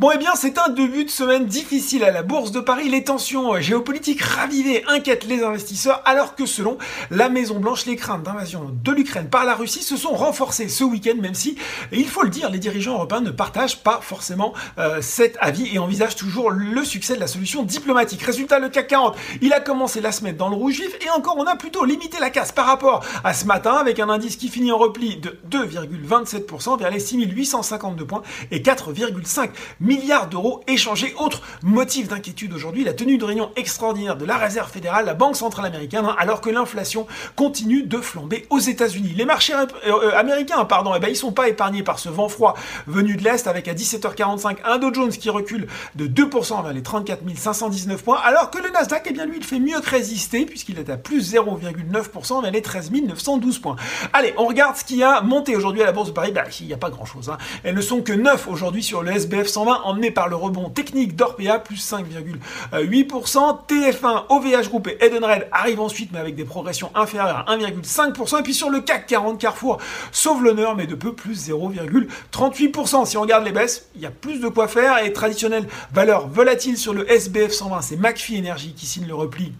Bon, eh bien, c'est un début de semaine difficile à la Bourse de Paris. Les tensions géopolitiques ravivées inquiètent les investisseurs, alors que selon la Maison-Blanche, les craintes d'invasion de l'Ukraine par la Russie se sont renforcées ce week-end, même si, il faut le dire, les dirigeants européens ne partagent pas forcément euh, cet avis et envisagent toujours le succès de la solution diplomatique. Résultat, le CAC 40, il a commencé la semaine dans le rouge vif et encore, on a plutôt limité la casse par rapport à ce matin avec un indice qui finit en repli de 2,27% vers les 6852 points et 4,5 milliards d'euros échangés. Autre motif d'inquiétude aujourd'hui, la tenue de réunion extraordinaire de la Réserve fédérale, la Banque centrale américaine, hein, alors que l'inflation continue de flamber aux États-Unis. Les marchés euh, euh, américains, pardon, eh ben, ils sont pas épargnés par ce vent froid venu de l'Est avec à 17h45 un Dow Jones qui recule de 2% vers les 34 519 points, alors que le Nasdaq, eh bien lui, il fait mieux que résister puisqu'il est à plus 0,9% vers les 13 912 points. Allez, on regarde ce qui a monté aujourd'hui à la Bourse de Paris. Bah, il n'y a pas grand-chose. Hein. Elles ne sont que 9 aujourd'hui sur le SBF 120, emmené par le rebond technique d'Orpea, plus 5,8%. TF1, OVH Group et Edenred arrivent ensuite, mais avec des progressions inférieures à 1,5%. Et puis sur le CAC 40, Carrefour sauve l'honneur, mais de peu, plus 0,38%. Si on regarde les baisses, il y a plus de quoi faire. Et traditionnelle valeur volatile sur le SBF 120, c'est McPhee Energy qui signe le repli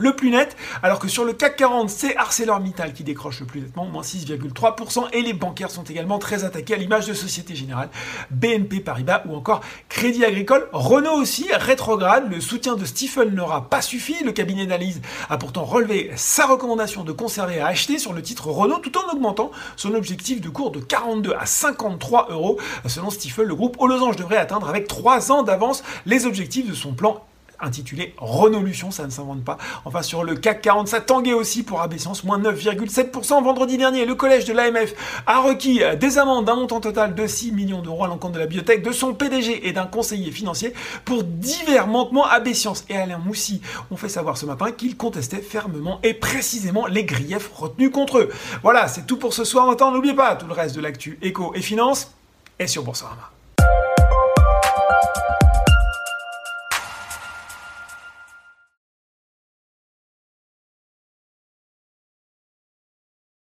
le plus net, alors que sur le CAC 40, c'est ArcelorMittal qui décroche le plus nettement, moins 6,3%, et les bancaires sont également très attaqués à l'image de Société Générale, BNP Paribas ou encore Crédit Agricole. Renault aussi, rétrograde, le soutien de Stifel n'aura pas suffi, le cabinet d'analyse a pourtant relevé sa recommandation de conserver à acheter sur le titre Renault tout en augmentant son objectif de cours de 42 à 53 euros. Selon Stifel, le groupe Holosange devrait atteindre avec 3 ans d'avance les objectifs de son plan intitulé Renolution, ça ne s'invente pas. Enfin, sur le CAC 40, ça tanguait aussi pour Abessence, moins 9,7%. Vendredi dernier, le collège de l'AMF a requis des amendes d'un montant total de 6 millions d'euros à l'encontre de la biotech, de son PDG et d'un conseiller financier pour divers manquements à. Et Alain Moussy ont fait savoir ce matin qu'ils contestaient fermement et précisément les griefs retenus contre eux. Voilà, c'est tout pour ce soir. N'oubliez pas tout le reste de l'actu éco et finance est sur Boursorama.